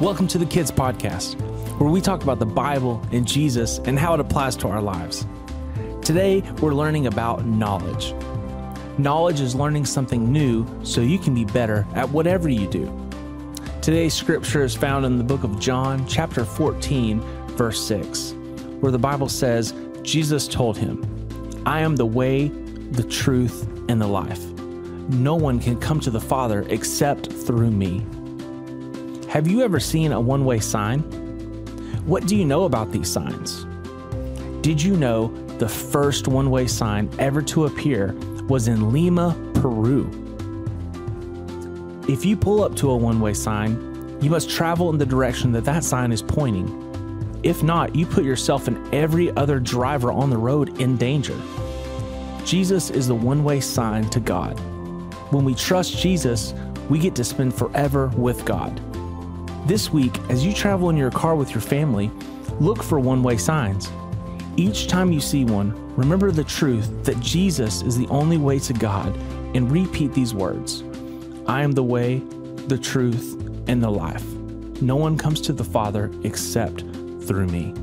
Welcome to the Kids Podcast, where we talk about the Bible and Jesus and how it applies to our lives. Today, we're learning about knowledge. Knowledge is learning something new so you can be better at whatever you do. Today's scripture is found in the book of John, chapter 14, verse 6, where the Bible says, Jesus told him, I am the way, the truth, and the life. No one can come to the Father except through me. Have you ever seen a one way sign? What do you know about these signs? Did you know the first one way sign ever to appear was in Lima, Peru? If you pull up to a one way sign, you must travel in the direction that that sign is pointing. If not, you put yourself and every other driver on the road in danger. Jesus is the one way sign to God. When we trust Jesus, we get to spend forever with God. This week, as you travel in your car with your family, look for one way signs. Each time you see one, remember the truth that Jesus is the only way to God and repeat these words I am the way, the truth, and the life. No one comes to the Father except through me.